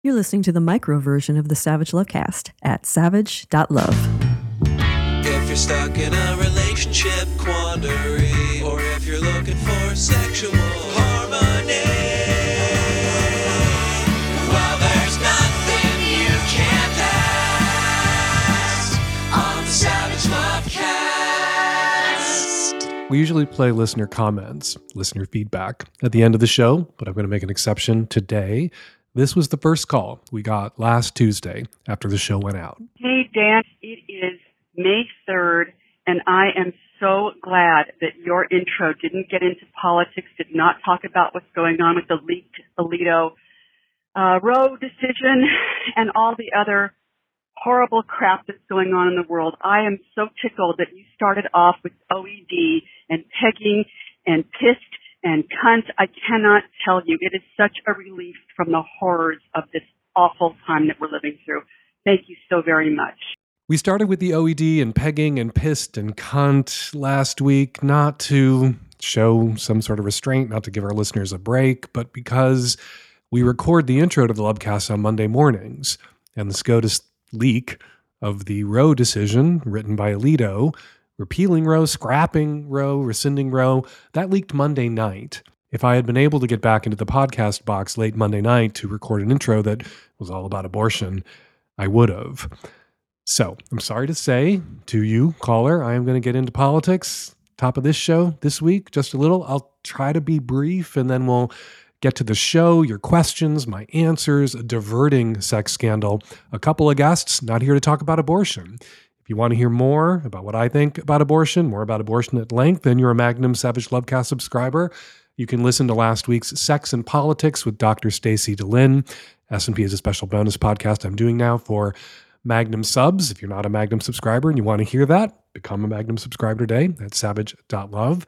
You're listening to the micro version of the Savage Lovecast at savage.love. If you're stuck in a relationship quandary, or if you're looking for sexual harmony, well, there's nothing you can't ask on the Savage Lovecast. We usually play listener comments, listener feedback at the end of the show, but I'm going to make an exception today. This was the first call we got last Tuesday after the show went out. Hey, Dan, it is May 3rd, and I am so glad that your intro didn't get into politics, did not talk about what's going on with the leaked Alito uh, Roe decision and all the other horrible crap that's going on in the world. I am so tickled that you started off with OED and pegging and pissed and cunt. I cannot tell you. It is such a relief from the horrors of this awful time that we're living through. Thank you so very much. We started with the OED and pegging and pissed and cunt last week, not to show some sort of restraint, not to give our listeners a break, but because we record the intro to the Lovecast on Monday mornings. And the SCOTUS leak of the Roe decision, written by Alito, repealing Roe, scrapping Roe, rescinding Roe, that leaked Monday night. If I had been able to get back into the podcast box late Monday night to record an intro that was all about abortion, I would have. So I'm sorry to say to you, caller, I am going to get into politics. Top of this show this week, just a little. I'll try to be brief and then we'll get to the show, your questions, my answers, a diverting sex scandal, a couple of guests not here to talk about abortion. If you want to hear more about what I think about abortion, more about abortion at length, then you're a Magnum Savage Lovecast subscriber. You can listen to last week's Sex and Politics with Dr. Stacy DeLynn. S&P is a special bonus podcast I'm doing now for Magnum subs. If you're not a Magnum subscriber and you want to hear that, become a Magnum subscriber today at savage.love.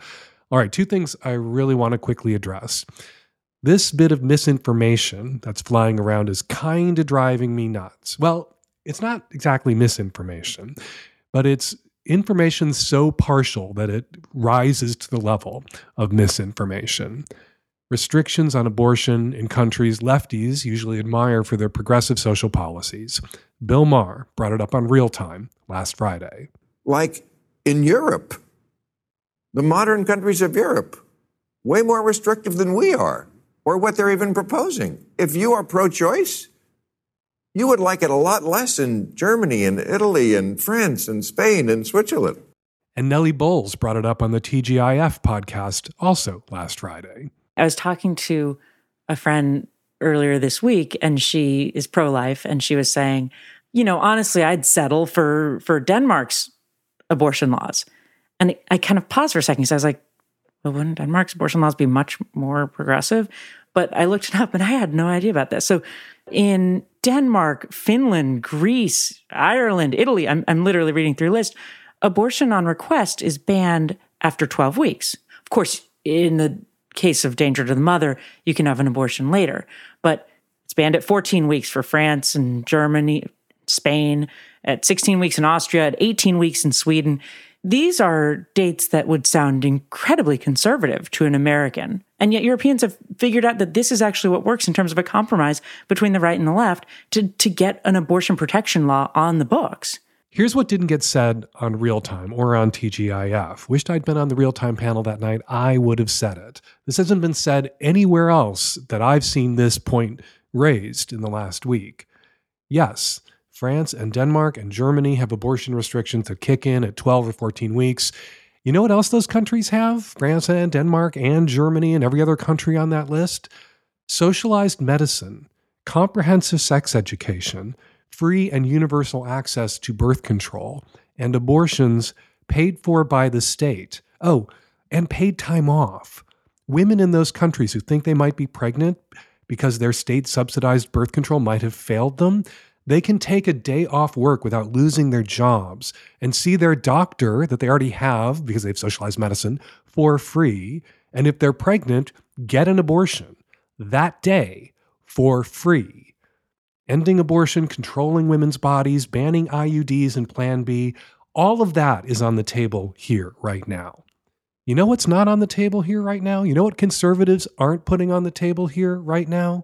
All right, two things I really want to quickly address. This bit of misinformation that's flying around is kind of driving me nuts. Well, it's not exactly misinformation, but it's information so partial that it rises to the level of misinformation. Restrictions on abortion in countries lefties usually admire for their progressive social policies. Bill Maher brought it up on Real Time last Friday. Like in Europe, the modern countries of Europe, way more restrictive than we are, or what they're even proposing. If you are pro choice, you would like it a lot less in Germany and Italy and France and Spain and Switzerland. And Nellie Bowles brought it up on the TGIF podcast also last Friday. I was talking to a friend earlier this week and she is pro-life and she was saying, you know, honestly, I'd settle for for Denmark's abortion laws. And I kind of paused for a second because I was like, well, wouldn't Denmark's abortion laws be much more progressive? But I looked it up and I had no idea about this. So in Denmark, Finland, Greece, Ireland, Italy, I'm, I'm literally reading through a list, abortion on request is banned after 12 weeks. Of course, in the case of danger to the mother, you can have an abortion later. But it's banned at 14 weeks for France and Germany, Spain, at 16 weeks in Austria, at 18 weeks in Sweden. These are dates that would sound incredibly conservative to an American. And yet Europeans have figured out that this is actually what works in terms of a compromise between the right and the left to, to get an abortion protection law on the books. Here's what didn't get said on real time or on TGIF. Wished I'd been on the real time panel that night. I would have said it. This hasn't been said anywhere else that I've seen this point raised in the last week. Yes, France and Denmark and Germany have abortion restrictions that kick in at 12 or 14 weeks. You know what else those countries have? France and Denmark and Germany and every other country on that list? Socialized medicine, comprehensive sex education, free and universal access to birth control, and abortions paid for by the state. Oh, and paid time off. Women in those countries who think they might be pregnant because their state subsidized birth control might have failed them, they can take a day off work without losing their jobs and see their doctor that they already have because they've socialized medicine for free. And if they're pregnant, get an abortion that day for free. Ending abortion, controlling women's bodies, banning IUDs and Plan B, all of that is on the table here right now. You know what's not on the table here right now? You know what conservatives aren't putting on the table here right now?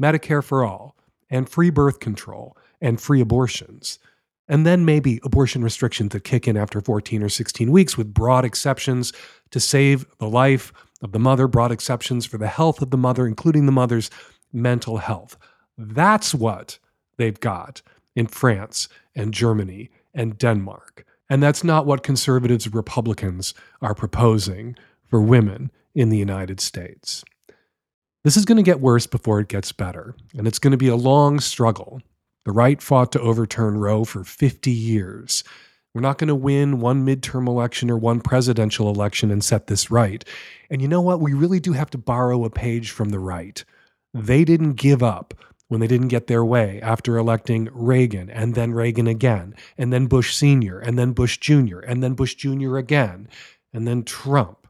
Medicare for all and free birth control and free abortions. And then maybe abortion restrictions that kick in after 14 or 16 weeks with broad exceptions to save the life of the mother, broad exceptions for the health of the mother, including the mother's mental health. That's what they've got in France and Germany and Denmark. And that's not what conservatives and Republicans are proposing for women in the United States. This is going to get worse before it gets better, and it's going to be a long struggle. The right fought to overturn Roe for 50 years. We're not going to win one midterm election or one presidential election and set this right. And you know what? We really do have to borrow a page from the right. They didn't give up when they didn't get their way after electing Reagan and then Reagan again, and then Bush Sr., and then Bush Jr., and then Bush Jr. again, and then Trump.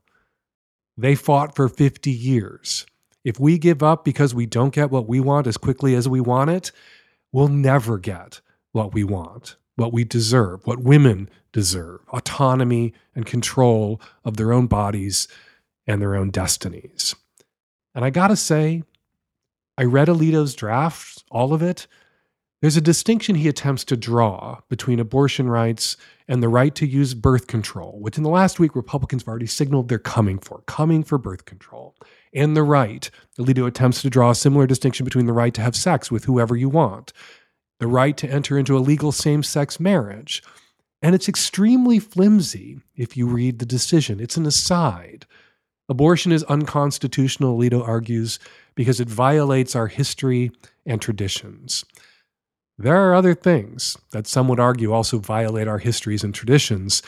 They fought for 50 years. If we give up because we don't get what we want as quickly as we want it, we'll never get what we want, what we deserve, what women deserve autonomy and control of their own bodies and their own destinies. And I gotta say, I read Alito's draft, all of it. There's a distinction he attempts to draw between abortion rights and the right to use birth control, which in the last week Republicans have already signaled they're coming for, coming for birth control, and the right. Alito attempts to draw a similar distinction between the right to have sex with whoever you want, the right to enter into a legal same sex marriage. And it's extremely flimsy if you read the decision. It's an aside. Abortion is unconstitutional, Alito argues, because it violates our history and traditions. There are other things that some would argue also violate our histories and traditions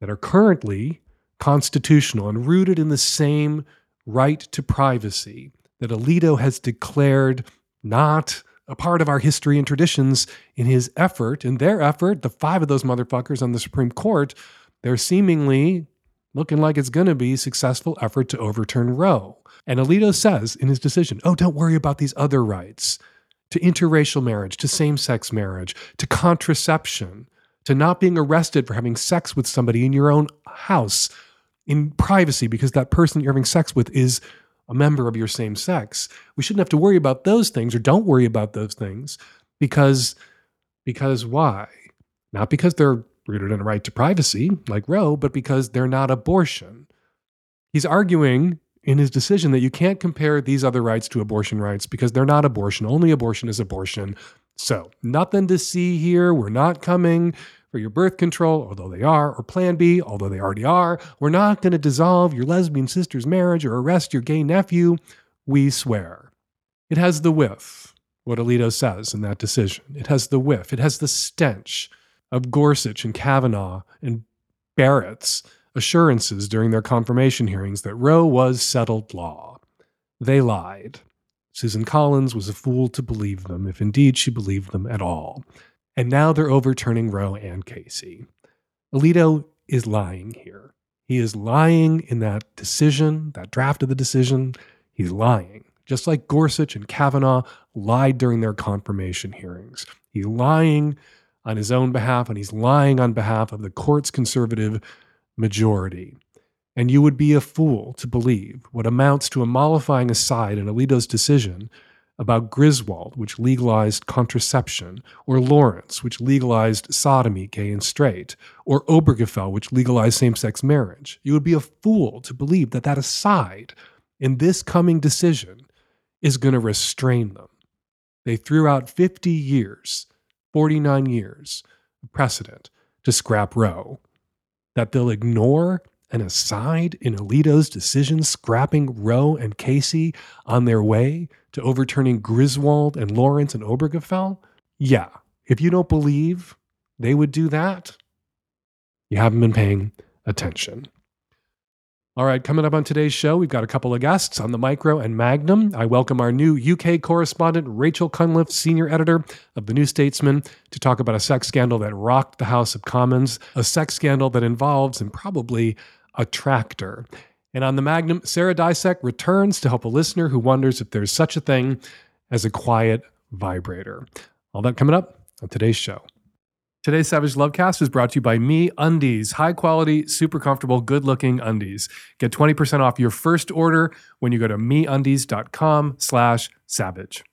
that are currently constitutional and rooted in the same right to privacy that Alito has declared not a part of our history and traditions in his effort, in their effort, the five of those motherfuckers on the Supreme Court, they're seemingly looking like it's going to be successful effort to overturn Roe. And Alito says in his decision, oh, don't worry about these other rights to interracial marriage, to same sex marriage, to contraception, to not being arrested for having sex with somebody in your own house in privacy because that person you're having sex with is a member of your same sex. We shouldn't have to worry about those things or don't worry about those things because because why? Not because they're rooted in a right to privacy like Roe, but because they're not abortion. He's arguing in his decision that you can't compare these other rights to abortion rights because they're not abortion. Only abortion is abortion. So, nothing to see here. We're not coming your birth control, although they are, or Plan B, although they already are. We're not going to dissolve your lesbian sister's marriage or arrest your gay nephew. We swear. It has the whiff, what Alito says in that decision. It has the whiff, it has the stench of Gorsuch and Kavanaugh and Barrett's assurances during their confirmation hearings that Roe was settled law. They lied. Susan Collins was a fool to believe them, if indeed she believed them at all. And now they're overturning Roe and Casey. Alito is lying here. He is lying in that decision, that draft of the decision. He's lying. Just like Gorsuch and Kavanaugh lied during their confirmation hearings. He's lying on his own behalf, and he's lying on behalf of the court's conservative majority. And you would be a fool to believe what amounts to a mollifying aside in Alito's decision about Griswold, which legalized contraception, or Lawrence, which legalized sodomy, gay and straight, or Obergefell, which legalized same sex marriage. You would be a fool to believe that that aside in this coming decision is going to restrain them. They threw out 50 years, 49 years of precedent to scrap Roe that they'll ignore an aside in Alito's decision scrapping Roe and Casey on their way to overturning Griswold and Lawrence and Obergefell? Yeah, if you don't believe they would do that, you haven't been paying attention. All right, coming up on today's show, we've got a couple of guests on the Micro and Magnum. I welcome our new UK correspondent, Rachel Cunliffe, senior editor of The New Statesman, to talk about a sex scandal that rocked the House of Commons, a sex scandal that involves and probably a tractor. And on the Magnum, Searah Deysach returns to help a listener who wonders if there's such a thing as a quiet vibrator. All that coming up on today's show. Today's Savage Lovecast is brought to you by Me Undies, high quality, super comfortable, good looking undies. Get 20% off your first order when you go to meundies.com slash savage.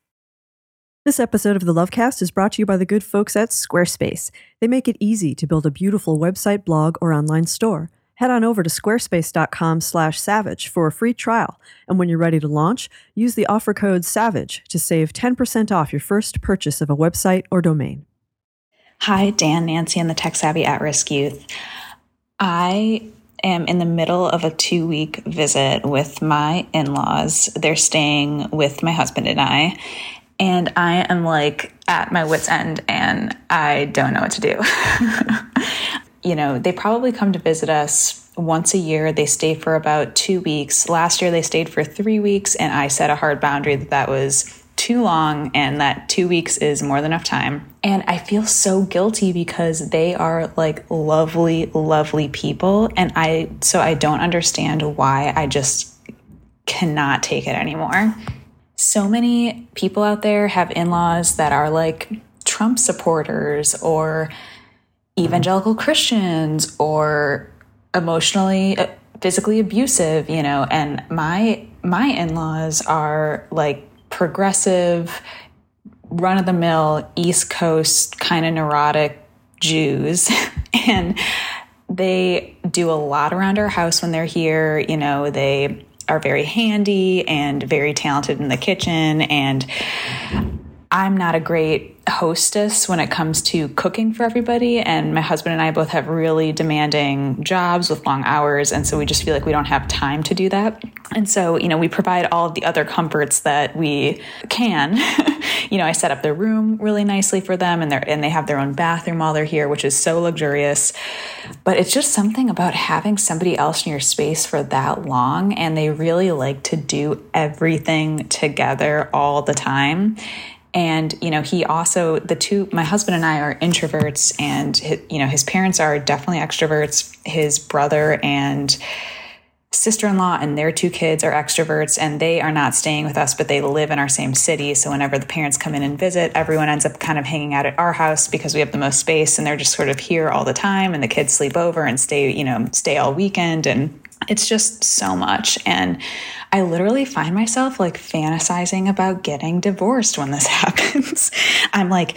This episode of the Lovecast is brought to you by the good folks at Squarespace. They make it easy to build a beautiful website, blog, or online store. Head on over to squarespace.com slash savage for a free trial, and when you're ready to launch, use the offer code SAVAGE to save 10% off your first purchase of a website or domain. Hi, Dan, Nancy, and the Tech Savvy At Risk Youth. I am in the middle of a two week visit with my in laws. They're staying with my husband and I. And I am like at my wits' end and I don't know what to do. you know, they probably come to visit us once a year. They stay for about two weeks. Last year, they stayed for three weeks, and I set a hard boundary that that was too long and that two weeks is more than enough time. And I feel so guilty because they are like lovely, lovely people. And I, so I don't understand why I just cannot take it anymore. So many people out there have in laws that are like Trump supporters or evangelical Christians or emotionally, uh, physically abusive, you know, and my, my in laws are like progressive, run of the mill, East Coast kind of neurotic Jews. and they do a lot around our house when they're here. You know, they are very handy and very talented in the kitchen. And I'm not a great hostess when it comes to cooking for everybody. And my husband and I both have really demanding jobs with long hours. And so we just feel like we don't have time to do that. And so, you know, we provide all of the other comforts that we can. you know, I set up their room really nicely for them and they're and they have their own bathroom while they're here, which is so luxurious. But it's just something about having somebody else in your space for that long. And they really like to do everything together all the time and you know he also the two my husband and i are introverts and his, you know his parents are definitely extroverts. His brother and sister-in-law and their two kids are extroverts and they are not staying with us but they live in our same city. So whenever the parents come in and visit everyone ends up kind of hanging out at our house because we have the most space and they're just sort of here all the time and the kids sleep over and stay you know stay all weekend and it's just so much and I literally find myself like fantasizing about getting divorced when this happens. I'm like,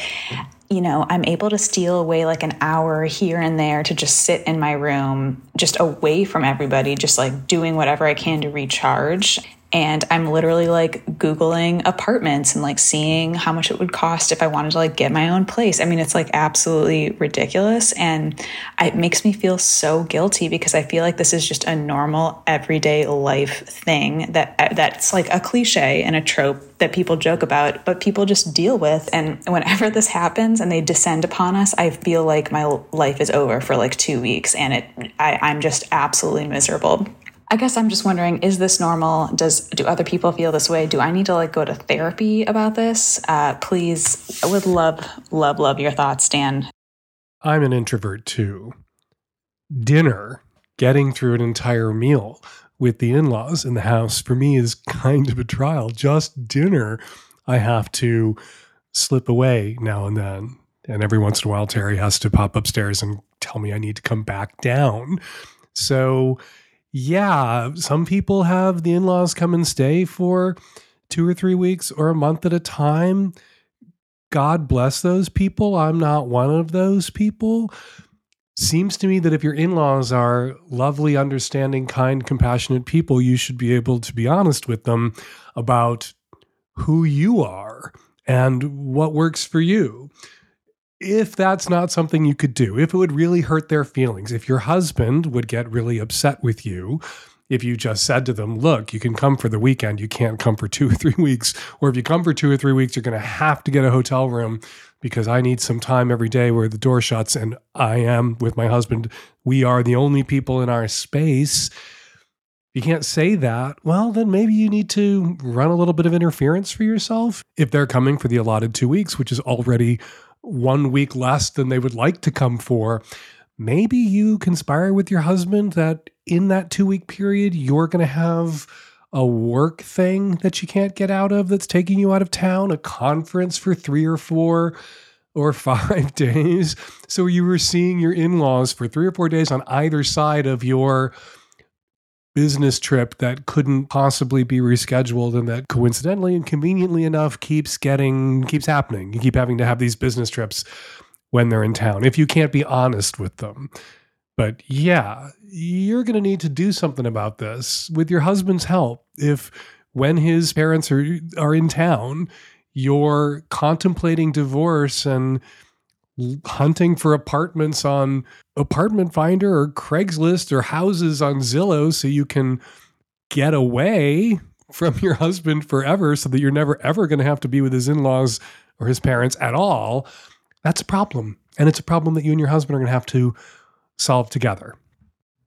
you know, I'm able to steal away like an hour here and there to just sit in my room, just away from everybody, just like doing whatever I can to recharge and I'm literally like Googling apartments and like seeing how much it would cost if I wanted to like get my own place. I mean, it's like absolutely ridiculous. And it makes me feel so guilty because I feel like this is just a normal everyday life thing that uh, that's like a cliche and a trope that people joke about, but people just deal with. And whenever this happens and they descend upon us, I feel like my life is over for like two weeks and it, I, I'm just absolutely miserable. I guess I'm just wondering: Is this normal? Does do other people feel this way? Do I need to like go to therapy about this? Uh, please, I would love, love, love your thoughts, Dan. I'm an introvert too. Dinner, getting through an entire meal with the in-laws in the house for me is kind of a trial. Just dinner, I have to slip away now and then. And every once in a while, Terry has to pop upstairs and tell me I need to come back down. So yeah, some people have the in laws come and stay for two or three weeks or a month at a time. God bless those people. I'm not one of those people. Seems to me that if your in laws are lovely, understanding, kind, compassionate people, you should be able to be honest with them about who you are and what works for you if that's not something you could do, if it would really hurt their feelings, if your husband would get really upset with you, if you just said to them, look, you can come for the weekend, you can't come for two or three weeks. Or if you come for two or three weeks, you're going to have to get a hotel room because I need some time every day where the door shuts and I am with my husband. We are the only people in our space. You can't say that. Well, then maybe you need to run a little bit of interference for yourself. If they're coming for the allotted two weeks, which is already one week less than they would like to come for, maybe you conspire with your husband that in that two week period, you're going to have a work thing that you can't get out of that's taking you out of town, a conference for three or four or five days. So you were seeing your in laws for three or four days on either side of your business trip that couldn't possibly be rescheduled and that coincidentally and conveniently enough keeps getting keeps happening. You keep having to have these business trips when they're in town if you can't be honest with them. But yeah, you're going to need to do something about this with your husband's help. If when his parents are are in town, you're contemplating divorce and hunting for apartments on apartment finder or craigslist or houses on zillow so you can get away from your husband forever so that you're never ever going to have to be with his in-laws or his parents at all that's a problem and it's a problem that you and your husband are going to have to solve together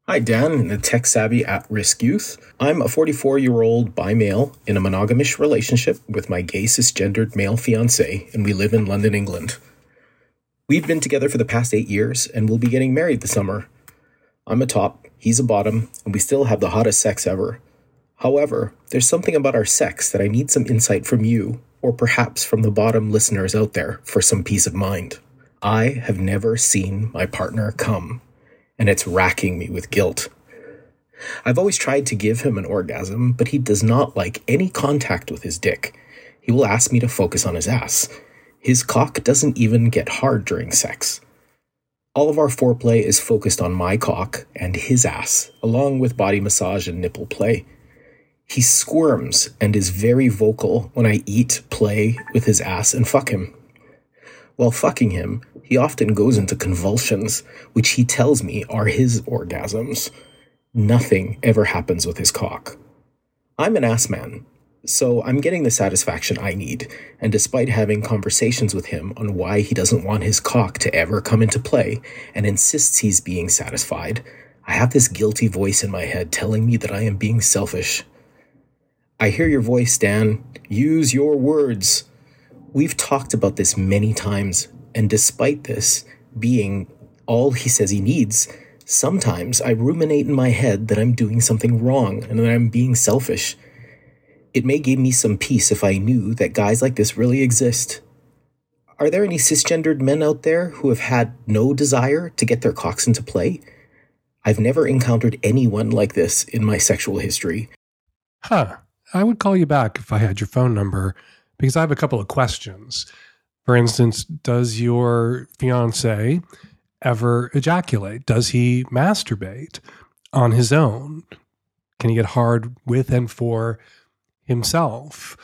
Hi, Dan, the tech savvy at risk youth. I'm a 44 year old bi male in a monogamish relationship with my gay cisgendered male fiance, and we live in London, England. We've been together for the past eight years, and we'll be getting married this summer. I'm a top, he's a bottom, and we still have the hottest sex ever. However, there's something about our sex that I need some insight from you, or perhaps from the bottom listeners out there, for some peace of mind. I have never seen my partner come and it's racking me with guilt. I've always tried to give him an orgasm, but he does not like any contact with his dick. He will ask me to focus on his ass. His cock doesn't even get hard during sex. All of our foreplay is focused on my cock and his ass, along with body massage and nipple play. He squirms and is very vocal when I eat, play with his ass, and fuck him. While fucking him, he often goes into convulsions, which he tells me are his orgasms. Nothing ever happens with his cock. I'm an ass man, so I'm getting the satisfaction I need, and despite having conversations with him on why he doesn't want his cock to ever come into play and insists he's being satisfied, I have this guilty voice in my head telling me that I am being selfish. I hear your voice, Dan. Use your words. We've talked about this many times, and despite this being all he says he needs, sometimes I ruminate in my head that I'm doing something wrong and that I'm being selfish. It may give me some peace if I knew that guys like this really exist. Are there any cisgendered men out there who have had no desire to get their cocks into play? I've never encountered anyone like this in my sexual history. Huh. I would call you back if I had your phone number because I have a couple of questions. For instance, does your fiance ever ejaculate? Does he masturbate on his own? Can he get hard with and for himself?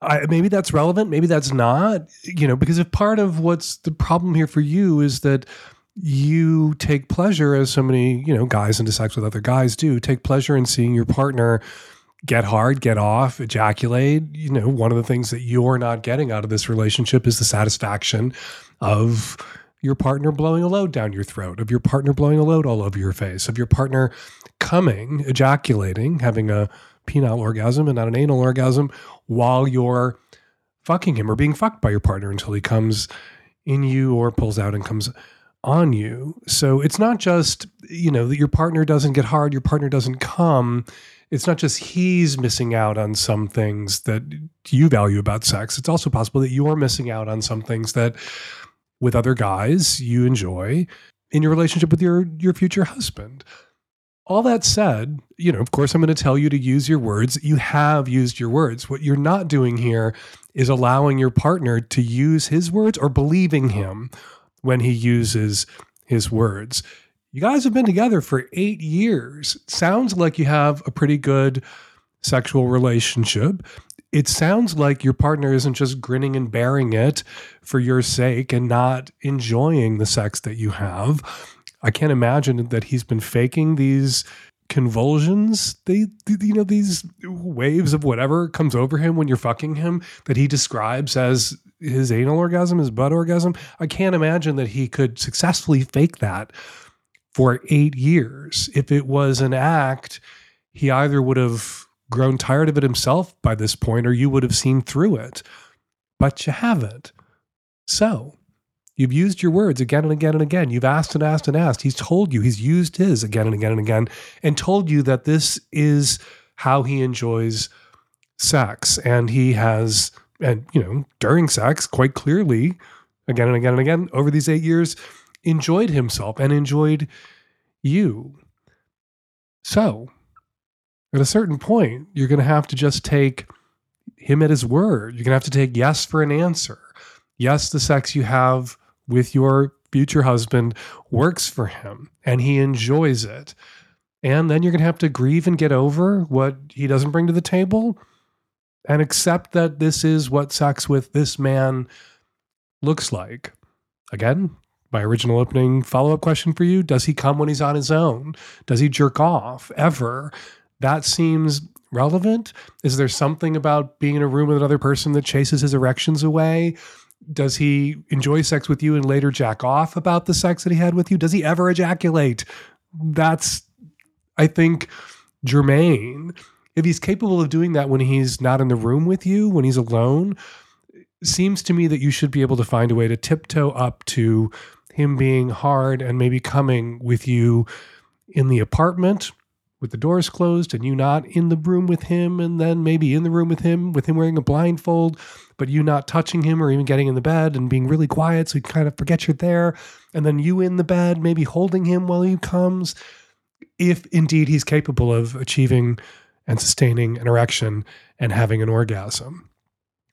I, maybe that's relevant. Maybe that's not. You know, because if part of what's the problem here for you is that you take pleasure, as so many you know guys into sex with other guys do, take pleasure in seeing your partner get hard, get off, ejaculate. You know, one of the things that you're not getting out of this relationship is the satisfaction of your partner blowing a load down your throat, of your partner blowing a load all over your face, of your partner coming, ejaculating, having a penile orgasm and not an anal orgasm while you're fucking him or being fucked by your partner until he comes in you or pulls out and comes on you. So it's not just, you know, that your partner doesn't get hard, your partner doesn't come it's not just he's missing out on some things that you value about sex. It's also possible that you're missing out on some things that with other guys you enjoy in your relationship with your your future husband. All that said, you know, of course I'm going to tell you to use your words. You have used your words. What you're not doing here is allowing your partner to use his words or believing him when he uses his words. You guys have been together for eight years. Sounds like you have a pretty good sexual relationship. It sounds like your partner isn't just grinning and bearing it for your sake and not enjoying the sex that you have. I can't imagine that he's been faking these convulsions they you know these waves of whatever comes over him when you're fucking him that he describes as his anal orgasm his butt orgasm i can't imagine that he could successfully fake that for eight years. If it was an act, he either would have grown tired of it himself by this point or you would have seen through it. But you haven't. So you've used your words again and again and again. You've asked and asked and asked. He's told you, he's used his again and again and again, and told you that this is how he enjoys sex. And he has, and you know, during sex, quite clearly, again and again and again, over these eight years, enjoyed himself and enjoyed you. So, At a certain point, you're going to have to just take him at his word. You're going to have to take yes for an answer. Yes, the sex you have with your future husband works for him and he enjoys it. And then you're going to have to grieve and get over what he doesn't bring to the table and accept that this is what sex with this man looks like. Again, my original opening follow up question for you Does he come when he's on his own? Does he jerk off ever? That seems relevant. Is there something about being in a room with another person that chases his erections away? Does he enjoy sex with you and later jack off about the sex that he had with you? Does he ever ejaculate? That's, I think, germane. If he's capable of doing that when he's not in the room with you, when he's alone, seems to me that you should be able to find a way to tiptoe up to him being hard and maybe coming with you in the apartment with the doors closed and you not in the room with him and then maybe in the room with him with him wearing a blindfold but you not touching him or even getting in the bed and being really quiet so he kind of forgets you're there. And then you in the bed maybe holding him while he comes if indeed he's capable of achieving and sustaining an erection and having an orgasm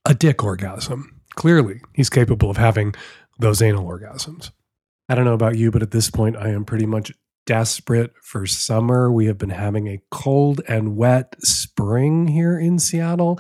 a dick orgasm. Clearly he's capable of having those anal orgasms. I don't know about you, but at this point, I am pretty much desperate for summer. We have been having a cold and wet spring here in Seattle.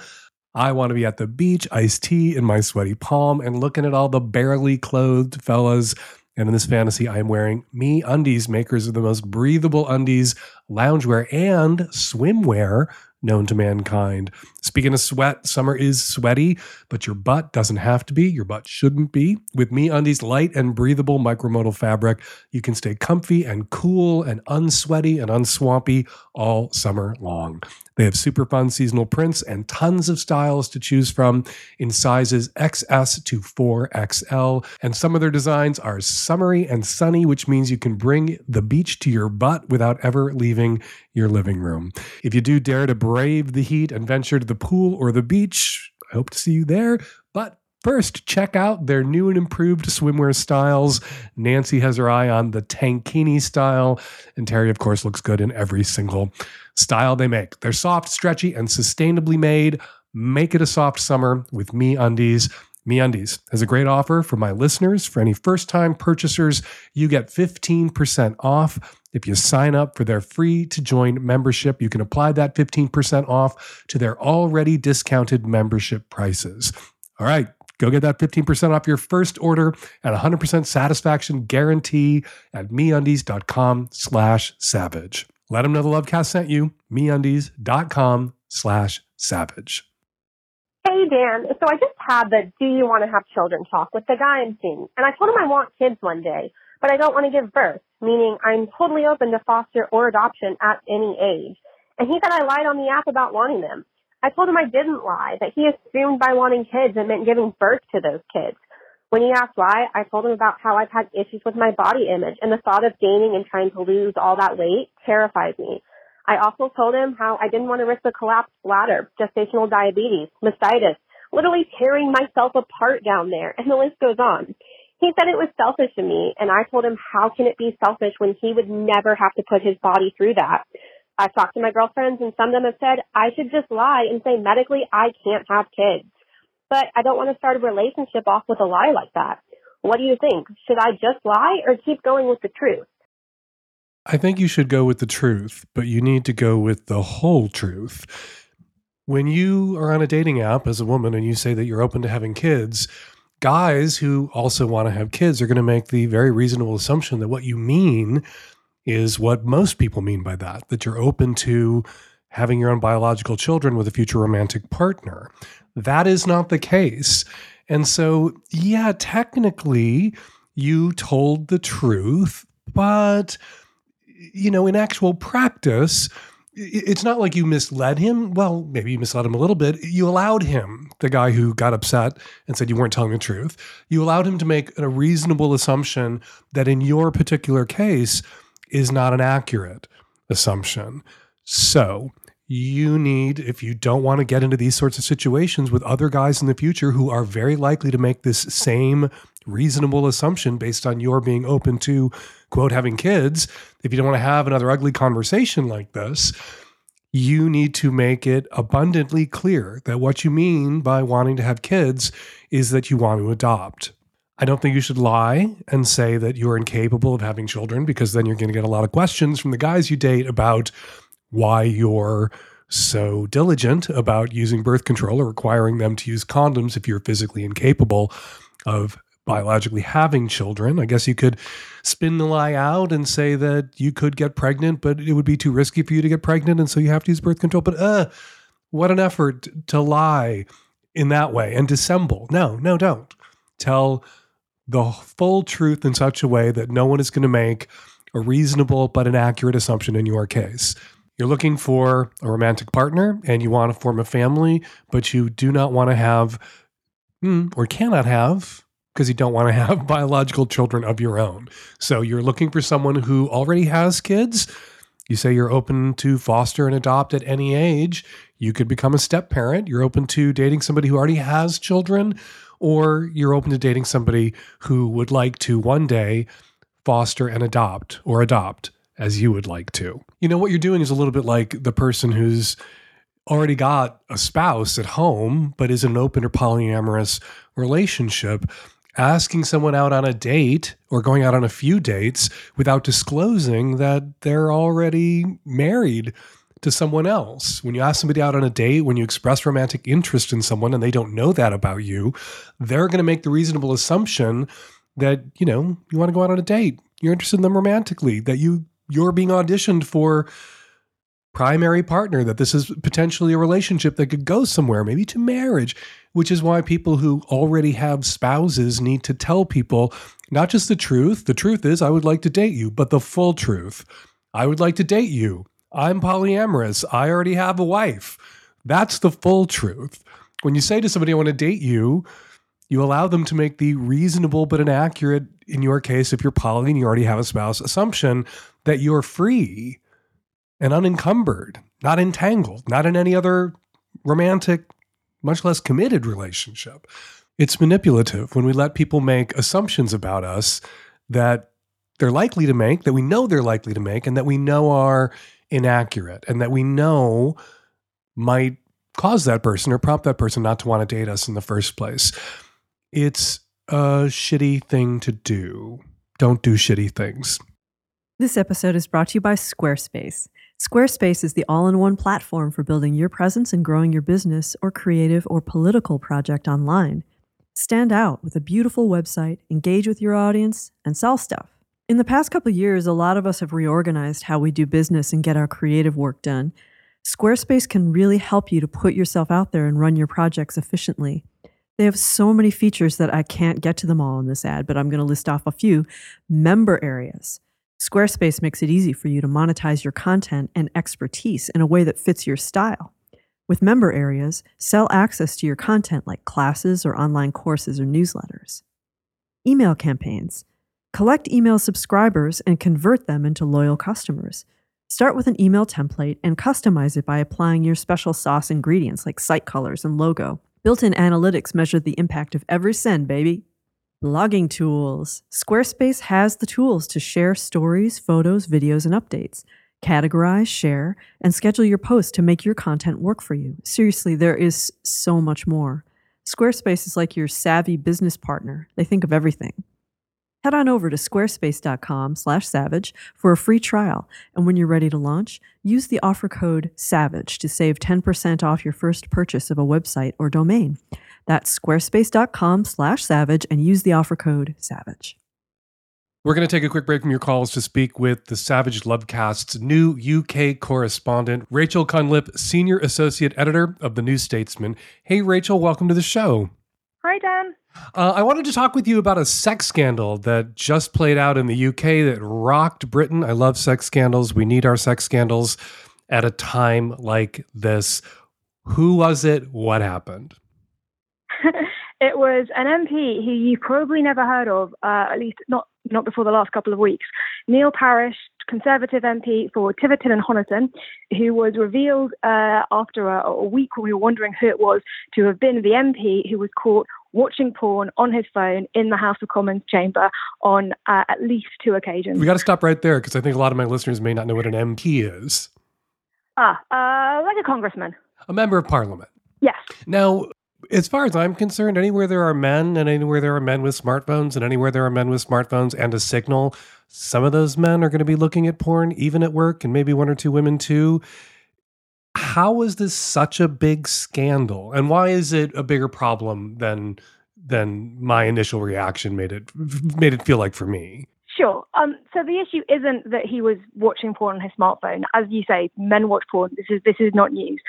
I want to be at the beach, iced tea in my sweaty palm, and looking at all the barely clothed fellas. And in this fantasy, I am wearing me undies, makers of the most breathable undies, loungewear, and swimwear known to mankind. Speaking of sweat, summer is sweaty, but your butt doesn't have to be. Your butt shouldn't be. With Me Undies light and breathable micromodal fabric, you can stay comfy and cool and unsweaty and unswampy all summer long. They have super fun seasonal prints and tons of styles to choose from in sizes XS to 4XL. And some of their designs are summery and sunny, which means you can bring the beach to your butt without ever leaving your living room. If you do dare to brave the heat and venture to the pool or the beach, I hope to see you there. But First, check out their new and improved swimwear styles. Nancy has her eye on the tankini style, and Terry, of course, looks good in every single style they make. They're soft, stretchy, and sustainably made. Make it a soft summer with Me Undies. Me Undies has a great offer for my listeners. For any first time purchasers, you get 15% off. If you sign up for their free to join membership, you can apply that 15% off to their already discounted membership prices. All right, Go get that 15% off your first order and 100% satisfaction guarantee at meundies.com slash savage. Let them know the Lovecast sent you, meundies.com slash savage. Hey, Dan. So I just had the do you want to have children talk with the guy I'm seeing. And I told him I want kids one day, but I don't want to give birth, meaning I'm totally open to foster or adoption at any age. And he said I lied on the app about wanting them. I told him I didn't lie, that he assumed by wanting kids it meant giving birth to those kids. When he asked why, I told him about how I've had issues with my body image and the thought of gaining and trying to lose all that weight terrifies me. I also told him how I didn't want to risk a collapsed bladder, gestational diabetes, mastitis, literally tearing myself apart down there, and the list goes on. He said it was selfish of me, and I told him how can it be selfish when he would never have to put his body through that. I've talked to my girlfriends and some of them have said I should just lie and say medically I can't have kids. But I don't want to start a relationship off with a lie like that. What do you think? Should I just lie or keep going with the truth? I think you should go with the truth, but you need to go with the whole truth. When you are on a dating app as a woman and you say that you're open to having kids, guys who also want to have kids are going to make the very reasonable assumption that what you mean is what most people mean by that, that you're open to having your own biological children with a future romantic partner. That is not the case. And so, yeah, technically, you told the truth, but, you know, in actual practice, it's not like you misled him. Well, maybe you misled him a little bit. You allowed him, the guy who got upset and said you weren't telling the truth, you allowed him to make a reasonable assumption that in your particular case, is not an accurate assumption. So, you need, if you don't want to get into these sorts of situations with other guys in the future who are very likely to make this same reasonable assumption based on your being open to, quote, having kids, if you don't want to have another ugly conversation like this, you need to make it abundantly clear that what you mean by wanting to have kids is that you want to adopt. I don't think you should lie and say that you're incapable of having children because then you're going to get a lot of questions from the guys you date about why you're so diligent about using birth control or requiring them to use condoms if you're physically incapable of biologically having children. I guess you could spin the lie out and say that you could get pregnant, but it would be too risky for you to get pregnant. And so you have to use birth control. But uh, what an effort to lie in that way and dissemble. No, no, don't. Tell the full truth in such a way that no one is going to make a reasonable but an inaccurate assumption in your case. You're looking for a romantic partner and you want to form a family, but you do not want to have mm, or cannot have because you don't want to have biological children of your own. So you're looking for someone who already has kids. You say you're open to foster and adopt at any age. You could become a step parent. You're open to dating somebody who already has children, or you're open to dating somebody who would like to one day foster and adopt or adopt as you would like to. You know, what you're doing is a little bit like the person who's already got a spouse at home, but is in an open or polyamorous relationship asking someone out on a date or going out on a few dates without disclosing that they're already married to someone else. When you ask somebody out on a date, when you express romantic interest in someone and they don't know that about you, they're going to make the reasonable assumption that, you know, you want to go out on a date. You're interested in them romantically, that you you're being auditioned for primary partner, that this is potentially a relationship that could go somewhere, maybe to marriage, which is why people who already have spouses need to tell people not just the truth. The truth is, I would like to date you, but the full truth. I would like to date you. I'm polyamorous. I already have a wife. That's the full truth. When you say to somebody, I want to date you, you allow them to make the reasonable but inaccurate, in your case, if you're poly and you already have a spouse, assumption that you're free and unencumbered, not entangled, not in any other romantic, much less committed relationship. It's manipulative when we let people make assumptions about us that they're likely to make, that we know they're likely to make, and that we know are inaccurate, and that we know might cause that person or prompt that person not to want to date us in the first place. It's a shitty thing to do. Don't do shitty things. This episode is brought to you by Squarespace. Squarespace is the all in one platform for building your presence and growing your business or creative or political project online. Stand out with a beautiful website, engage with your audience, and sell stuff. In the past couple years, a lot of us have reorganized how we do business and get our creative work done. Squarespace can really help you to put yourself out there and run your projects efficiently. They have so many features that I can't get to them all in this ad, but I'm going to list off a few. Member areas. Squarespace makes it easy for you to monetize your content and expertise in a way that fits your style. With member areas, sell access to your content like classes or online courses or newsletters. Email campaigns. Collect email subscribers and convert them into loyal customers. Start with an email template and customize it by applying your special sauce ingredients like site colors and logo. Built in analytics measure the impact of every send, baby. Blogging tools. Squarespace has the tools to share stories, photos, videos, and updates. Categorize, share, and schedule your posts to make your content work for you. Seriously, there is so much more. Squarespace is like your savvy business partner. They think of everything. Head on over to squarespace.com/savage for a free trial, and when you're ready to launch, use the offer code SAVAGE to save 10% off your first purchase of a website or domain. That's squarespace.com slash savage and use the offer code SAVAGE. We're going to take a quick break from your calls to speak with the Savage Lovecast's new UK correspondent, Rachel Cunliffe, Senior Associate Editor of The New Statesman. Hey, Rachel, welcome to the show. Hi, Dan. Uh, I wanted to talk with you about a sex scandal that just played out in the UK that rocked Britain. I love sex scandals. We need our sex scandals at a time like this. Who was it? What happened? it was an MP who you probably never heard of, uh, at least not not before the last couple of weeks. Neil Parish, Conservative MP for Tiverton and Honiton, who was revealed uh, after a, a week when we were wondering who it was to have been the MP who was caught watching porn on his phone in the House of Commons chamber on uh, at least two occasions. We got to stop right there because I think a lot of my listeners may not know what an MP is. Ah, uh, like a congressman. A member of parliament. Yes. Now, as far as I'm concerned, anywhere there are men and anywhere there are men with smartphones and anywhere there are men with smartphones and a signal, some of those men are going to be looking at porn, even at work, and maybe one or two women too. How is this such a big scandal? And why is it a bigger problem than than my initial reaction made it made it feel like for me? Sure. Um, so the issue isn't that he was watching porn on his smartphone. As you say, men watch porn. This is this is not news.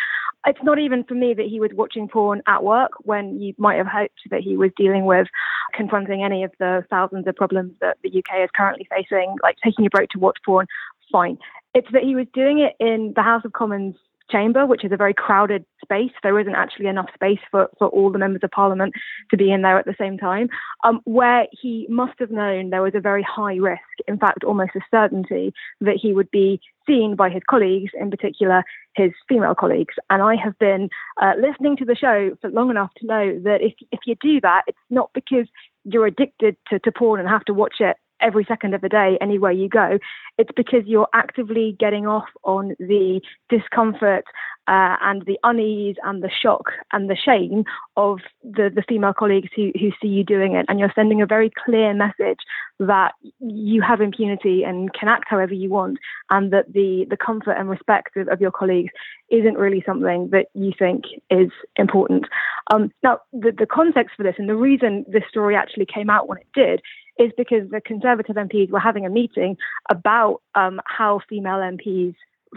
It's not even for me that he was watching porn at work when you might have hoped that he was dealing with confronting any of the thousands of problems that the UK is currently facing, like taking a break to watch porn. Fine. It's that he was doing it in the House of Commons chamber, which is a very crowded space. There isn't actually enough space for, for all the members of parliament to be in there at the same time, um, where he must have known there was a very high risk, in fact, almost a certainty, that he would be seen by his colleagues, in particular his female colleagues. And I have been uh, listening to the show for long enough to know that if, if you do that, it's not because you're addicted to, to porn and have to watch it every second of the day, anywhere you go. It's because you're actively getting off on the discomfort uh, and the unease and the shock and the shame of the, the female colleagues who, who see you doing it. And you're sending a very clear message that you have impunity and can act however you want, and that the, the comfort and respect of, of your colleagues isn't really something that you think is important. Um, now, the, the context for this and the reason this story actually came out when it did is because the Conservative MPs were having a meeting about um, how female MPs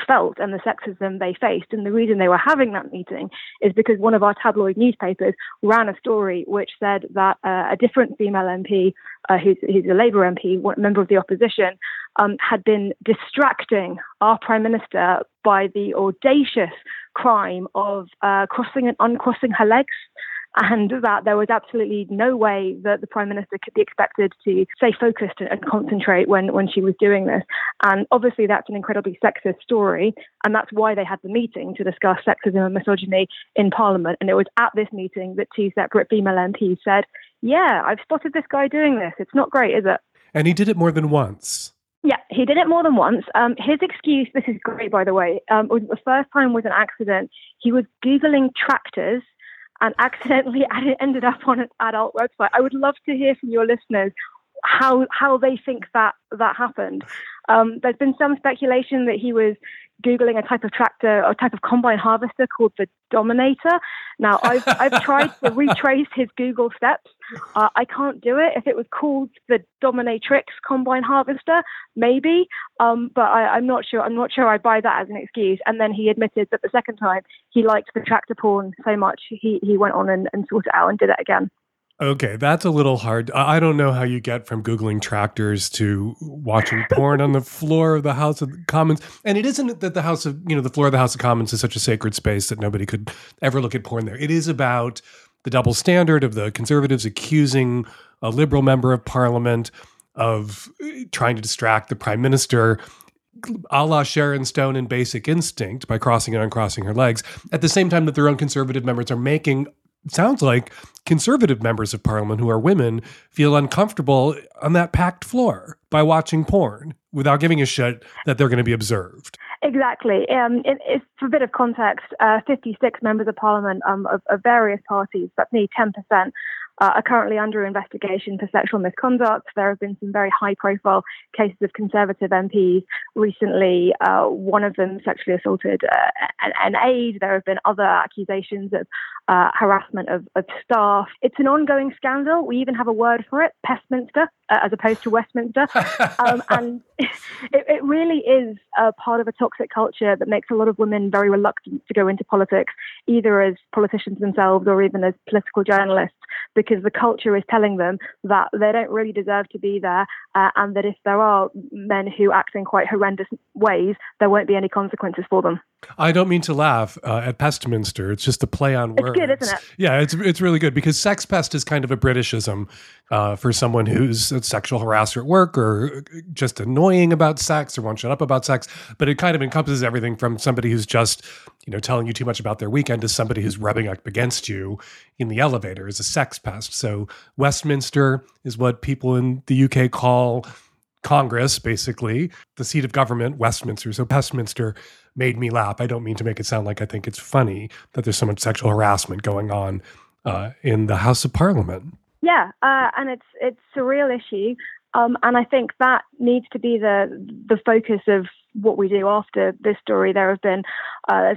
felt and the sexism they faced. And the reason they were having that meeting is because one of our tabloid newspapers ran a story which said that uh, a different female MP, uh, who's, who's, a Labour MP, one member of the opposition, um, had been distracting our Prime Minister by the audacious crime of uh, crossing and uncrossing her legs and that there was absolutely no way that the Prime Minister could be expected to stay focused and, and concentrate when, when she was doing this. And obviously, that's an incredibly sexist story, and that's why they had the meeting to discuss sexism and misogyny in Parliament. And it was at this meeting that two separate female MPs said, Yeah, I've spotted this guy doing this. It's not great, is it? And he did it more than once. Yeah, he did it more than once. Um, his excuse, this is great, by the way, um, was the first time was an accident. He was Googling tractors and accidentally ended up on an adult website. I would love to hear from your listeners how how they think that that happened. Um, there's been some speculation that he was googling a type of tractor or a type of combine harvester called the Dominator. Now, I've I've tried to retrace his Google steps. Uh, I can't do it. If it was called the Dominatrix combine harvester, maybe. Um, but I, am not sure. I'm not sure I buy that as an excuse. And then he admitted that the second time he liked the tractor porn so much, he he went on and, and sorted it out and did it again. Okay, that's a little hard. I don't know how you get from Googling tractors to watching porn on the floor of the House of Commons. And it isn't that the House of, you know, the floor of the House of Commons is such a sacred space that nobody could ever look at porn there. It is about the double standard of the conservatives accusing a liberal member of parliament of uh, trying to distract the prime minister a la Sharon Stone in Basic Instinct by crossing and uncrossing her legs, at the same time that their own conservative members are making sounds like conservative members of parliament who are women feel uncomfortable on that packed floor by watching porn without giving a shit that they're going to be observed. Exactly. Um, it, it's for a bit of context. Uh, 56 members of parliament um, of, of, various parties, that's nearly 10%, uh, are currently under investigation for sexual misconduct. There have been some very high profile cases of Conservative MPs recently, uh, one of them sexually assaulted uh, an, an, aide. There have been other accusations of uh, harassment of, of, staff. It's an ongoing scandal. We even have a word for it, Pestminster, uh, as opposed to Westminster. um, and it, it, really is a part of a toxic culture that makes a lot of women very reluctant to go into politics, either as politicians themselves or even as political journalists because the culture is telling them that they don't really deserve to be there, uh, and that if there are men who act in quite horrendous ways, there won't be any consequences for them. I don't mean to laugh uh, at Pestminster. It's just a play on words. It's good, isn't it? Yeah, it's it's really good because sex pest is kind of a Britishism uh, for someone who's a sexual harasser at work or just annoying about sex or won't shut up about sex. But it kind of encompasses everything from somebody who's just you know telling you too much about their weekend to somebody who's rubbing up against you in the elevator is a sex pest. So Westminster is what people in the UK call Congress, basically, the seat of government, Westminster. So Westminster made me laugh. I don't mean to make it sound like I think it's funny that there's so much sexual harassment going on uh, in the House of Parliament. Yeah, uh, and it's it's a real issue, um, and I think that needs to be the the focus of what we do after this story. There have been uh,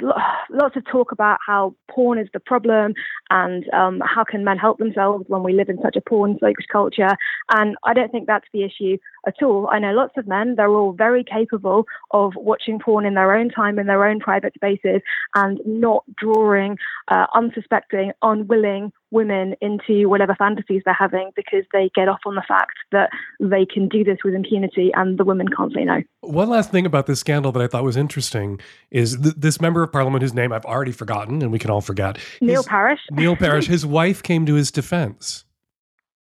lots of talk about how porn is the problem and um, how can men help themselves when we live in such a porn-focused culture. And I don't think that's the issue at all. I know lots of men; they're all very capable of watching porn in their own time, in their own private spaces, and not drawing uh, unsuspecting, unwilling women into whatever fantasies they're having because they get off on the fact that they can do this with impunity and the women can't say no. One last thing about this scandal that I thought was interesting is th- this member of parliament whose name I've already forgotten and we can all forget. Neil his, Parish. Neil Parish. His wife came to his defense.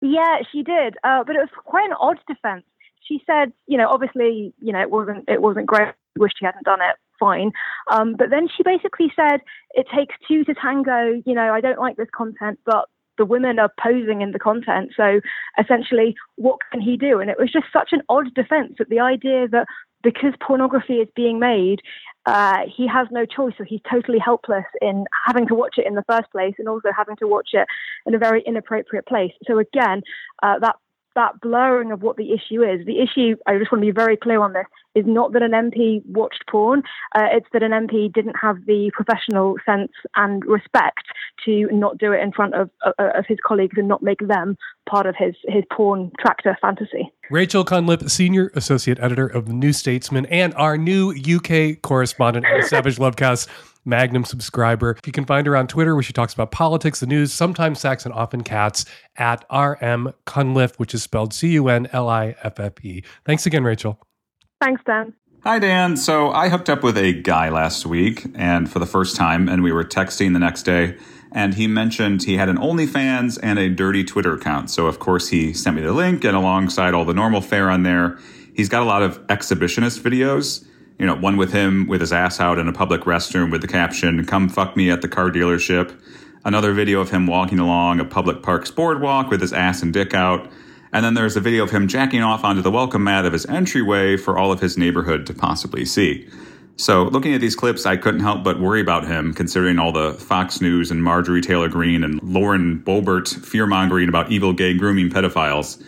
Yeah, she did, uh, but it was quite an odd defense. She said, you know, obviously, you know, it wasn't it wasn't great. Wish she hadn't done it. Fine, um, but then she basically said it takes two to tango. You know, I don't like this content, but the women are posing in the content. So essentially, what can he do? And it was just such an odd defense that the idea that because pornography is being made, uh, he has no choice, so he's totally helpless in having to watch it in the first place, and also having to watch it in a very inappropriate place. So again, uh, that that blurring of what the issue is. The issue, I just want to be very clear on this, is not that an MP watched porn. Uh, it's that an MP didn't have the professional sense and respect to not do it in front of, uh, of his colleagues and not make them part of his, his porn tractor fantasy. Rachel Cunliffe, Senior Associate Editor of the New Statesman and our new UK correspondent on Savage Lovecast. Magnum subscriber. You can find her on Twitter where she talks about politics, the news, sometimes sex, and often cats at RM Cunliffe, which is spelled C U N L I F F E. Thanks again, Rachel. Thanks, Dan. Hi, Dan. So I hooked up with a guy last week and for the first time, and we were texting the next day. And he mentioned he had an OnlyFans and a dirty Twitter account. So, of course, he sent me the link, and alongside all the normal fare on there, he's got a lot of exhibitionist videos you know, one with him with his ass out in a public restroom with the caption, Come fuck me at the car dealership. Another video of him walking along a public park's boardwalk with his ass and dick out. And then there's a video of him jacking off onto the welcome mat of his entryway for all of his neighborhood to possibly see. So, looking at these clips, I couldn't help but worry about him, considering all the Fox News and Marjorie Taylor Greene and Lauren Boebert fear mongering about evil gay grooming pedophiles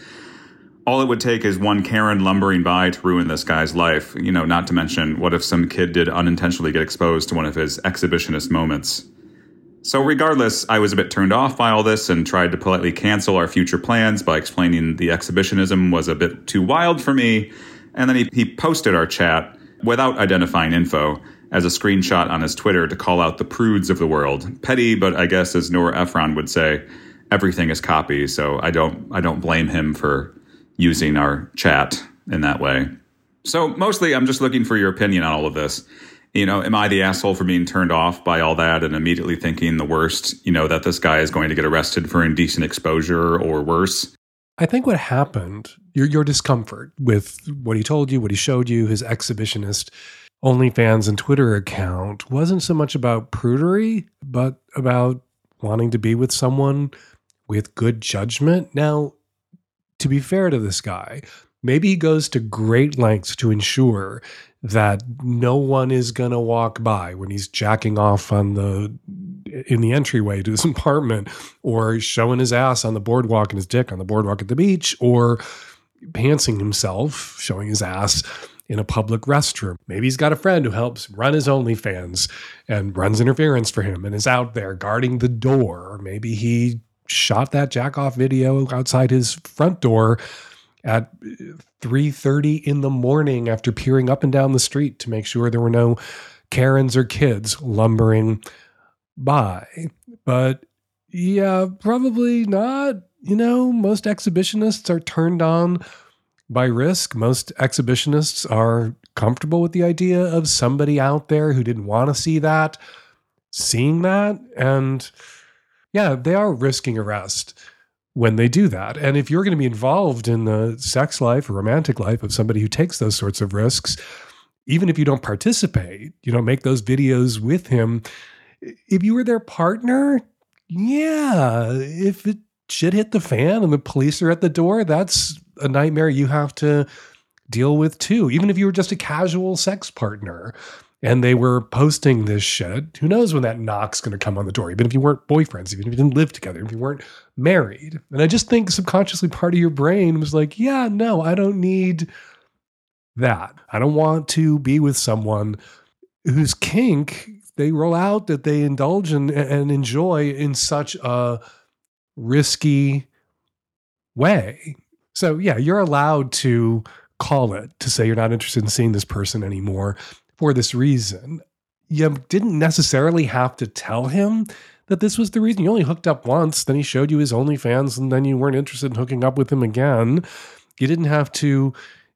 all it would take is one Karen lumbering by to ruin this guy's life. You know, not to mention, what if some kid did unintentionally get exposed to one of his exhibitionist moments? So, regardless, I was a bit turned off by all this and tried to politely cancel our future plans by explaining the exhibitionism was a bit too wild for me. And then he, he posted our chat without identifying info as a screenshot on his Twitter to call out the prudes of the world. Petty, but I guess as Nora Ephron would say, everything is copy. So I don't I don't blame him for using our chat in that way. So mostly I'm just looking for your opinion on all of this. You know, am I the asshole for being turned off by all that and immediately thinking the worst, you know, that this guy is going to get arrested for indecent exposure or worse? I think what happened, your your discomfort with what he told you, what he showed you, his exhibitionist OnlyFans and Twitter account wasn't so much about prudery, but about wanting to be with someone with good judgment. Now, to be fair to this guy, maybe he goes to great lengths to ensure that no one is going to walk by when he's jacking off on the in the entryway to his apartment or showing his ass on the boardwalk and his dick on the boardwalk at the beach or pantsing himself showing his ass in a public restroom. Maybe he's got a friend who helps run his OnlyFans and runs interference for him and is out there guarding the door. Maybe he shot that jack off video outside his front door at 3:30 in the morning after peering up and down the street to make sure there were no Karens or kids lumbering by. But yeah, probably not. You know, most exhibitionists are turned on by risk. Most exhibitionists are comfortable with the idea of somebody out there who didn't want to see that seeing that and yeah, they are risking arrest when they do that. And if you're going to be involved in the sex life or romantic life of somebody who takes those sorts of risks, even if you don't participate, you don't make those videos with him, if you were their partner, yeah, if it shit hit the fan and the police are at the door, that's a nightmare you have to deal with too. Even if you were just a casual sex partner and they were posting this shit, who knows when that knock's going to come on the door, even if you weren't boyfriends, even if you didn't live together, if you weren't married. And I just think subconsciously part of your brain was like, yeah, no, I don't need that. I don't want to be with someone whose kink they roll out that they indulge in and enjoy in such a risky way. So, yeah, you're allowed to call it to say you're not interested in seeing this person anymore for this reason. You didn't necessarily have to tell him that this was the reason. You only hooked up once, then he showed you his OnlyFans, and then you weren't interested in hooking up with him again. You didn't have to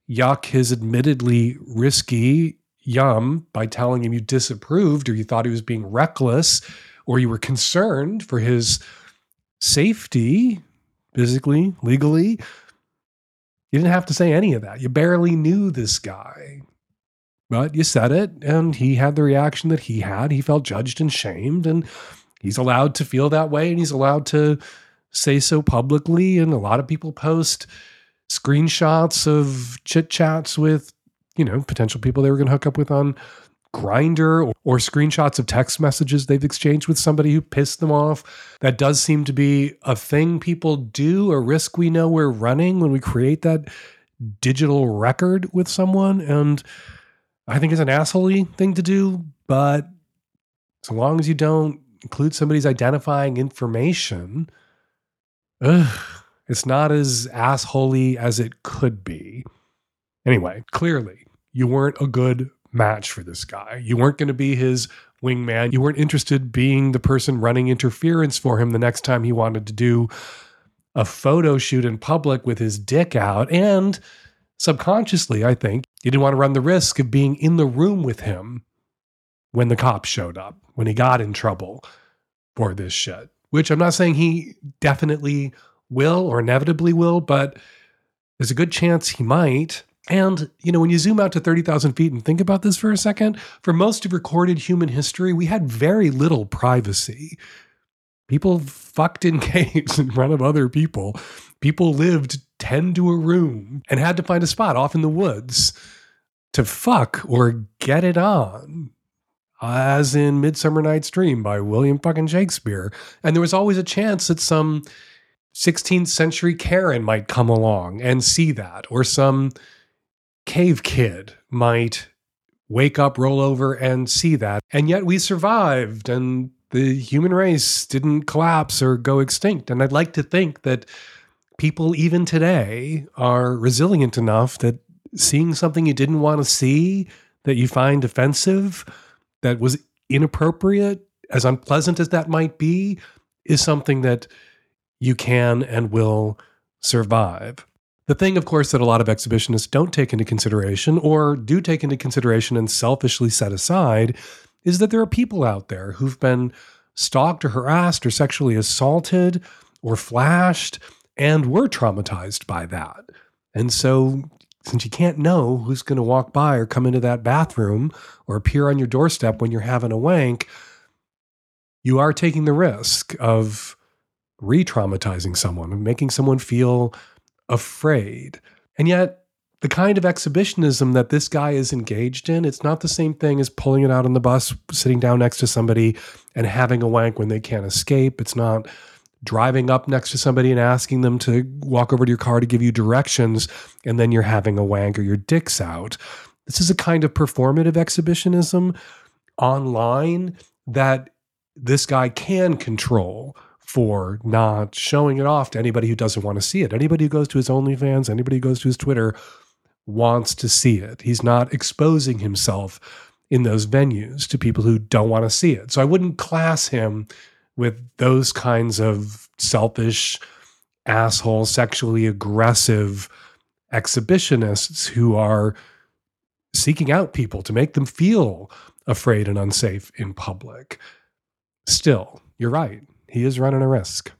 yuck his admittedly risky yum by telling him you disapproved or you thought he was being reckless or you were concerned for his safety, physically, legally. You didn't have to say any of that. You barely knew this guy. But you said it, and he had the reaction that he had. He felt judged and shamed, and he's allowed to feel that way, and he's allowed to say so publicly. And a lot of people post screenshots of chit chats with, you know, potential people they were going to hook up with on Grindr or, or, screenshots of text messages they've exchanged with somebody who pissed them off. That does seem to be a thing people do, a risk we know we're running when we create that digital record with someone. And I think it's an asshole thing to do, but so long as you don't include somebody's identifying information, ugh, it's not as assholey as it could be. Anyway, clearly, you weren't a good match for this guy. You weren't going to be his wingman. You weren't interested being the person running interference for him the next time he wanted to do a photo shoot in public with his dick out. And subconsciously, I think, you didn't want to run the risk of being in the room with him when the cops showed up, when he got in trouble for this shit. Which I'm not saying he definitely will or inevitably will, but there's a good chance he might. And, you know, when you zoom out to 30,000 feet and think about this for a second, for most of recorded human history, we had very little privacy. People fucked in caves in front of other people. People lived 10 to a room and had to find a spot off in the woods to fuck or get it on. As in Midsummer Night's Dream by William fucking Shakespeare. And there was always a chance that some 16th century Karen might come along and see that, or some cave kid might wake up, roll over, and see that. And yet we survived, and the human race didn't collapse or go extinct. And I'd like to think that people, even today, are resilient enough that seeing something you didn't want to see, that you find offensive, that was inappropriate, as unpleasant as that might be, is something that you can and will survive. The thing, of course, that a lot of exhibitionists don't take into consideration or do take into consideration and selfishly set aside is that there are people out there who've been stalked or harassed or sexually assaulted or flashed and were traumatized by that. And so, since you can't know who's going to walk by or come into that bathroom or appear on your doorstep when you're having a wank, you are taking the risk of re traumatizing someone, and making someone feel afraid. And yet, the kind of exhibitionism that this guy is engaged in, it's not the same thing as pulling it out on the bus, sitting down next to somebody and having a wank when they can't escape. It's not driving up next to somebody and asking them to walk over to your car to give you directions and then you're having a wank or your dick's out. This is a kind of performative exhibitionism online that this guy can control for not showing it off to anybody who doesn't want to see it. Anybody who goes to his OnlyFans, anybody who goes to his Twitter wants to see it. He's not exposing himself in those venues to people who don't want to see it. So I wouldn't class him with those kinds of selfish, asshole, sexually aggressive exhibitionists who are seeking out people to make them feel afraid and unsafe in public. Still, you're right he is running a risk.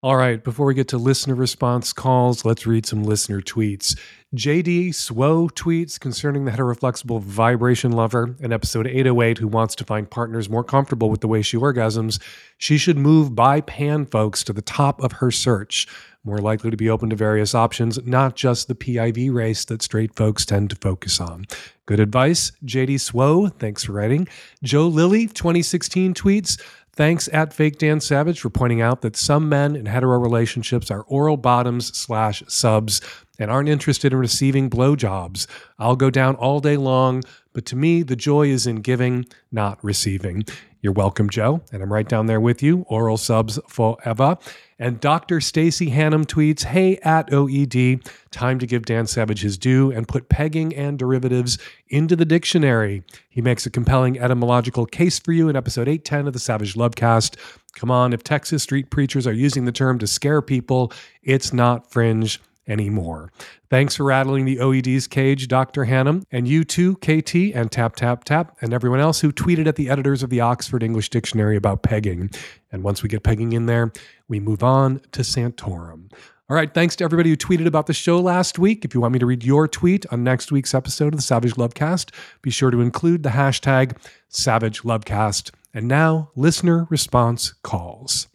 All right, before we get to listener response calls, let's read some listener tweets. JD Swo tweets concerning the heteroflexible vibration lover in episode 808 who wants to find partners more comfortable with the way she orgasms. She should move by pan folks to the top of her search, more likely to be open to various options, not just the PIV race that straight folks tend to focus on. Good advice, JD Swo. Thanks for writing. Joe Lilly, 2016 tweets. Thanks at Fake Dan Savage for pointing out that some men in hetero relationships are oral bottoms slash subs and aren't interested in receiving blowjobs. I'll go down all day long, but to me, the joy is in giving, not receiving. You're welcome, Joe, and I'm right down there with you. Oral subs forever. And Dr. Stacy Hannum tweets, Hey at OED, time to give Dan Savage his due and put pegging and derivatives into the dictionary. He makes a compelling etymological case for you in episode 810 of the Savage Lovecast. Come on, if Texas street preachers are using the term to scare people, it's not fringe anymore. Thanks for rattling the OED's cage, Dr. Hannum, and you too, KT and Tap Tap Tap, and everyone else who tweeted at the editors of the Oxford English Dictionary about pegging. And once we get pegging in there, we move on to Santorum. All right, thanks to everybody who tweeted about the show last week. If you want me to read your tweet on next week's episode of the Savage Lovecast, be sure to include the hashtag Savage Lovecast. And now, listener response calls.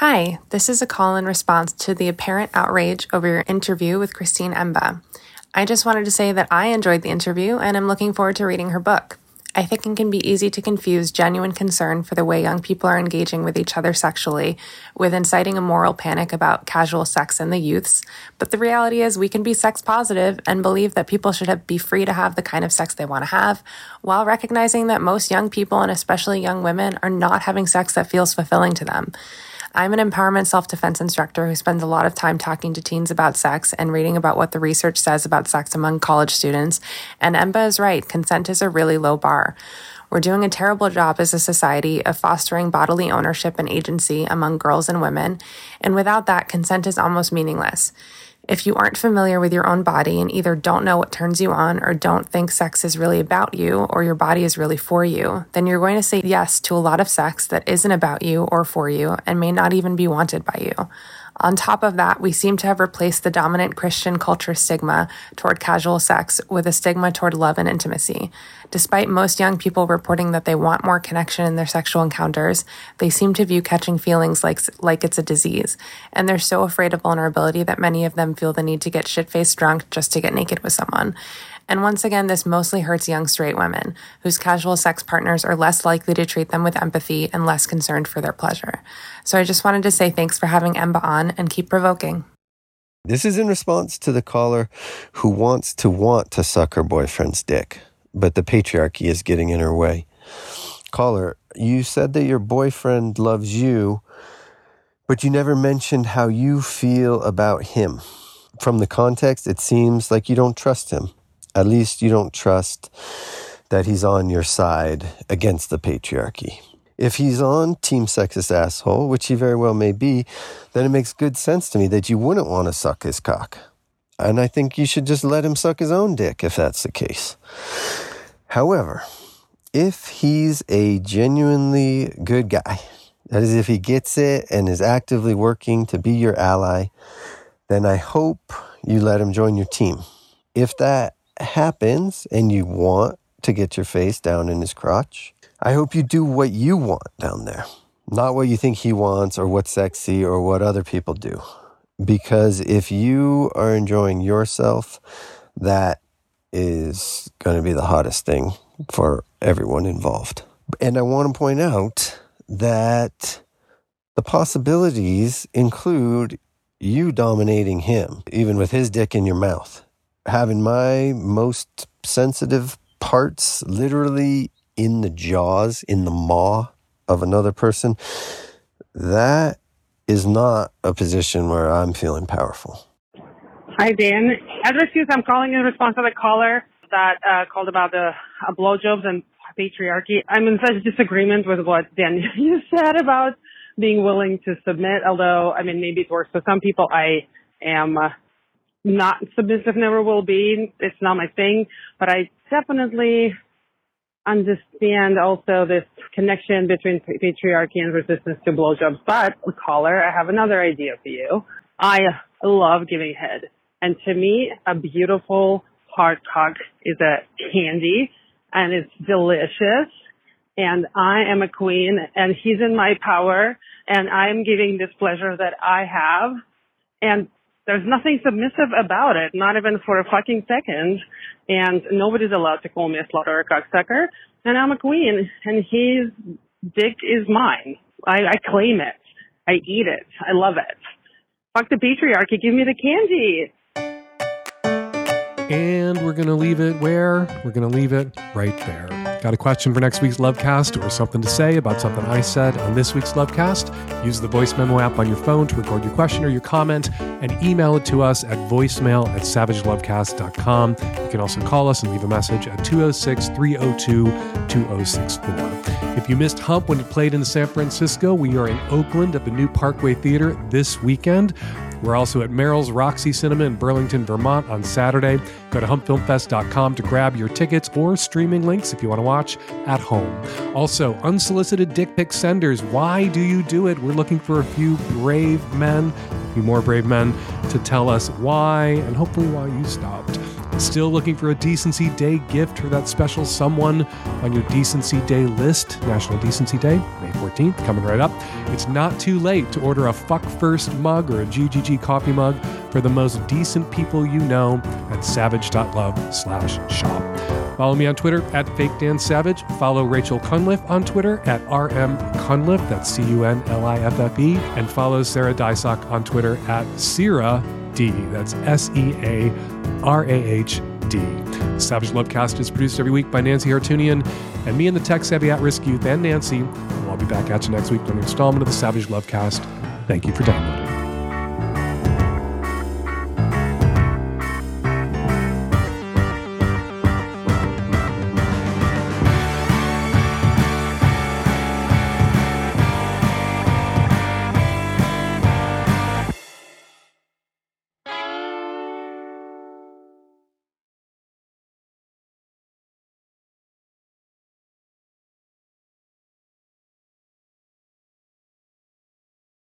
Hi, this is a call in response to the apparent outrage over your interview with Christine Emba. I just wanted to say that I enjoyed the interview and am looking forward to reading her book. I think it can be easy to confuse genuine concern for the way young people are engaging with each other sexually with inciting a moral panic about casual sex in the youths. But the reality is, we can be sex positive and believe that people should have, be free to have the kind of sex they want to have, while recognizing that most young people, and especially young women, are not having sex that feels fulfilling to them. I'm an empowerment self defense instructor who spends a lot of time talking to teens about sex and reading about what the research says about sex among college students. And Emba is right, consent is a really low bar. We're doing a terrible job as a society of fostering bodily ownership and agency among girls and women, and without that, consent is almost meaningless. If you aren't familiar with your own body and either don't know what turns you on or don't think sex is really about you or your body is really for you, then you're going to say yes to a lot of sex that isn't about you or for you and may not even be wanted by you. On top of that, we seem to have replaced the dominant Christian culture stigma toward casual sex with a stigma toward love and intimacy. Despite most young people reporting that they want more connection in their sexual encounters, they seem to view catching feelings like, like it's a disease. And they're so afraid of vulnerability that many of them feel the need to get shit faced drunk just to get naked with someone. And once again, this mostly hurts young straight women, whose casual sex partners are less likely to treat them with empathy and less concerned for their pleasure. So I just wanted to say thanks for having Emba on and keep provoking. This is in response to the caller who wants to want to suck her boyfriend's dick, but the patriarchy is getting in her way. Caller, you said that your boyfriend loves you, but you never mentioned how you feel about him. From the context, it seems like you don't trust him. At least you don't trust that he's on your side against the patriarchy. If he's on Team Sexist Asshole, which he very well may be, then it makes good sense to me that you wouldn't want to suck his cock. And I think you should just let him suck his own dick if that's the case. However, if he's a genuinely good guy, that is, if he gets it and is actively working to be your ally, then I hope you let him join your team. If that happens and you want to get your face down in his crotch, I hope you do what you want down there, not what you think he wants or what's sexy or what other people do. Because if you are enjoying yourself, that is going to be the hottest thing for everyone involved. And I want to point out that the possibilities include you dominating him, even with his dick in your mouth having my most sensitive parts literally in the jaws, in the maw of another person, that is not a position where I'm feeling powerful. Hi, Dan. As excuse, I'm calling in response to the caller that uh, called about the uh, blowjobs and patriarchy. I'm in such disagreement with what Dan you said about being willing to submit. Although, I mean, maybe it works for some people. I am uh, not submissive, never will be. It's not my thing, but I definitely understand also this connection between patriarchy and resistance to blowjobs. But caller, I have another idea for you. I love giving head. And to me, a beautiful hard cock is a candy and it's delicious. And I am a queen and he's in my power and I'm giving this pleasure that I have. And there's nothing submissive about it, not even for a fucking second. And nobody's allowed to call me a slut or a cocksucker. And I'm a queen and his dick is mine. I, I claim it. I eat it. I love it. Fuck the patriarchy. Give me the candy. And we're going to leave it where? We're going to leave it right there. Got a question for next week's Lovecast or something to say about something I said on this week's Lovecast? Use the voice memo app on your phone to record your question or your comment and email it to us at voicemail at savagelovecast.com. You can also call us and leave a message at 206 302 2064. If you missed Hump when it played in San Francisco, we are in Oakland at the new Parkway Theater this weekend. We're also at Merrill's Roxy Cinema in Burlington, Vermont on Saturday. Go to humpfilmfest.com to grab your tickets or streaming links if you want to watch at home. Also, unsolicited dick pic senders. Why do you do it? We're looking for a few brave men, a few more brave men to tell us why and hopefully why you stopped. Still looking for a Decency Day gift for that special someone on your Decency Day list? National Decency Day, May 14th, coming right up. It's not too late to order a Fuck First mug or a GGG coffee mug for the most decent people you know at savage.love slash shop. Follow me on Twitter at Fake Dan Savage. Follow Rachel Cunliffe on Twitter at RM that's C U N L I F F E. And follow Searah Deysach on Twitter at Searah D. That's S E A R A H D. Savage Lovecast is produced every week by Nancy Hartunian and me and the tech savvy at risk youth and Nancy. And We'll be back at you next week for an installment of the Savage Lovecast. Thank you for downloading.